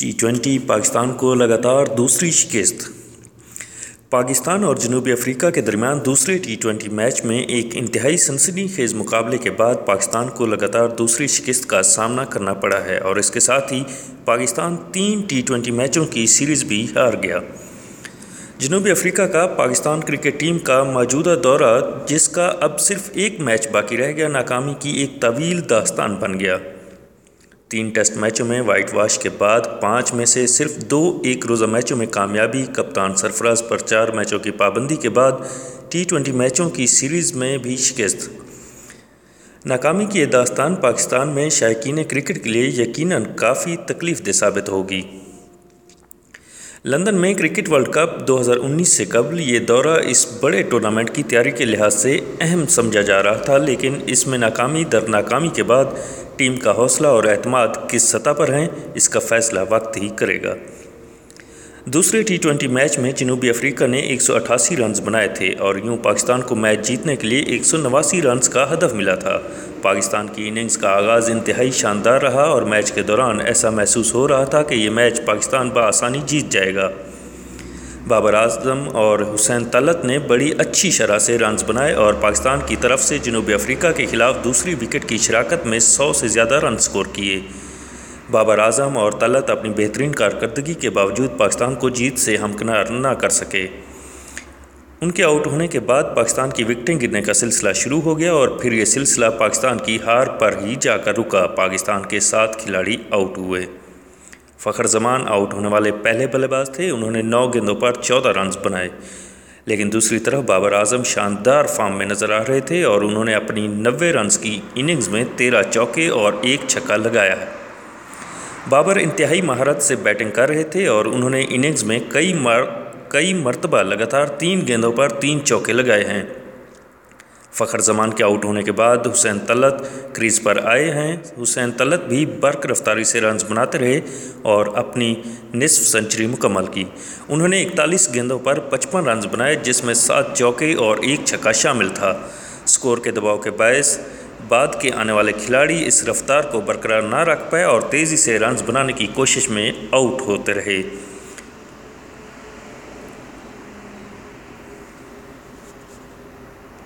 T twenty Pakistan کو لگاتار دوسری شکست۔ پاکستان اور جنوبی افریقہ کے درمیان دوسرے ٹی ٹوینٹی میچ میں ایک انتہائی سنسنی خیز مقابلے کے بعد پاکستان کو لگاتار دوسری شکست کا سامنا کرنا پڑا ہے اور اس کے ساتھ ہی پاکستان تین ٹی ٹوینٹی میچوں کی سیریز بھی ہار گیا۔ جنوبی افریقہ کا پاکستان کرکٹ ٹیم کا موجودہ دورہ، جس کا اب صرف ایک میچ باقی رہ گیا، ناکامی کی ایک طویل داستان بن گیا۔ تین ٹیسٹ میچوں میں وائٹ واش کے بعد پانچ میں سے صرف دو ایک روزہ میچوں میں کامیابی، کپتان سرفراز پر چار میچوں کی پابندی کے بعد ٹی ٹوینٹی میچوں کی سیریز میں بھی شکست۔ ناکامی کی یہ داستان پاکستان میں شائقین کرکٹ کے لیے یقیناً کافی تکلیف دہ ثابت ہوگی۔ لندن میں کرکٹ ورلڈ کپ دو ہزار انیس سے قبل یہ دورہ اس بڑے ٹورنامنٹ کی تیاری کے لحاظ سے اہم سمجھا جا رہا تھا، لیکن اس میں ناکامی در ناکامی کے بعد ٹیم کا حوصلہ اور اعتماد کس سطح پر ہیں، اس کا فیصلہ وقت ہی کرے گا۔ دوسرے ٹی ٹوینٹی میچ میں جنوبی افریقہ نے ایک سو اٹھاسی رنز بنائے تھے اور یوں پاکستان کو میچ جیتنے کے لیے ایک سو نواسی رنز کا ہدف ملا تھا۔ پاکستان کی اننگز کا آغاز انتہائی شاندار رہا اور میچ کے دوران ایسا محسوس ہو رہا تھا کہ یہ میچ پاکستان بآسانی جیت جائے گا۔ بابر اعظم اور حسین طلت نے بڑی اچھی شرح سے رنز بنائے اور پاکستان کی طرف سے جنوبی افریقہ کے خلاف دوسری وکٹ کی شراکت میں سو سے زیادہ رن سکور کیے۔ بابر اعظم اور طلت اپنی بہترین کارکردگی کے باوجود پاکستان کو جیت سے ہمکنار نہ کر سکے۔ ان کے آؤٹ ہونے کے بعد پاکستان کی وکٹیں گرنے کا سلسلہ شروع ہو گیا اور پھر یہ سلسلہ پاکستان کی ہار پر ہی جا کر رکا۔ پاکستان کے سات کھلاڑی آؤٹ ہوئے۔ فخر زمان آؤٹ ہونے والے پہلے بلے باز تھے، انہوں نے نو گیندوں پر چودہ رنز بنائے۔ لیکن دوسری طرف بابر اعظم شاندار فارم میں نظر آ رہے تھے اور انہوں نے اپنی نوے رنز کی اننگز میں تیرہ چوکے اور ایک چھکا لگایا۔ ہے بابر انتہائی مہارت سے بیٹنگ کر رہے تھے اور انہوں نے اننگز میں کئی مر، کئی مرتبہ لگاتار تین گیندوں پر تین چوکے لگائے ہیں۔ فخر زمان کے آؤٹ ہونے کے بعد حسین طلت کریز پر آئے ہیں۔ حسین طلت بھی برق رفتاری سے رنز بناتے رہے اور اپنی نصف سنچری مکمل کی۔ انہوں نے اکتالیس گیندوں پر پچپن رنز بنائے، جس میں سات چوکے اور ایک چھکا شامل تھا۔ سکور کے دباؤ کے باعث بعد کے آنے والے کھلاڑی اس رفتار کو برقرار نہ رکھ پائے اور تیزی سے رنز بنانے کی کوشش میں آؤٹ ہوتے رہے۔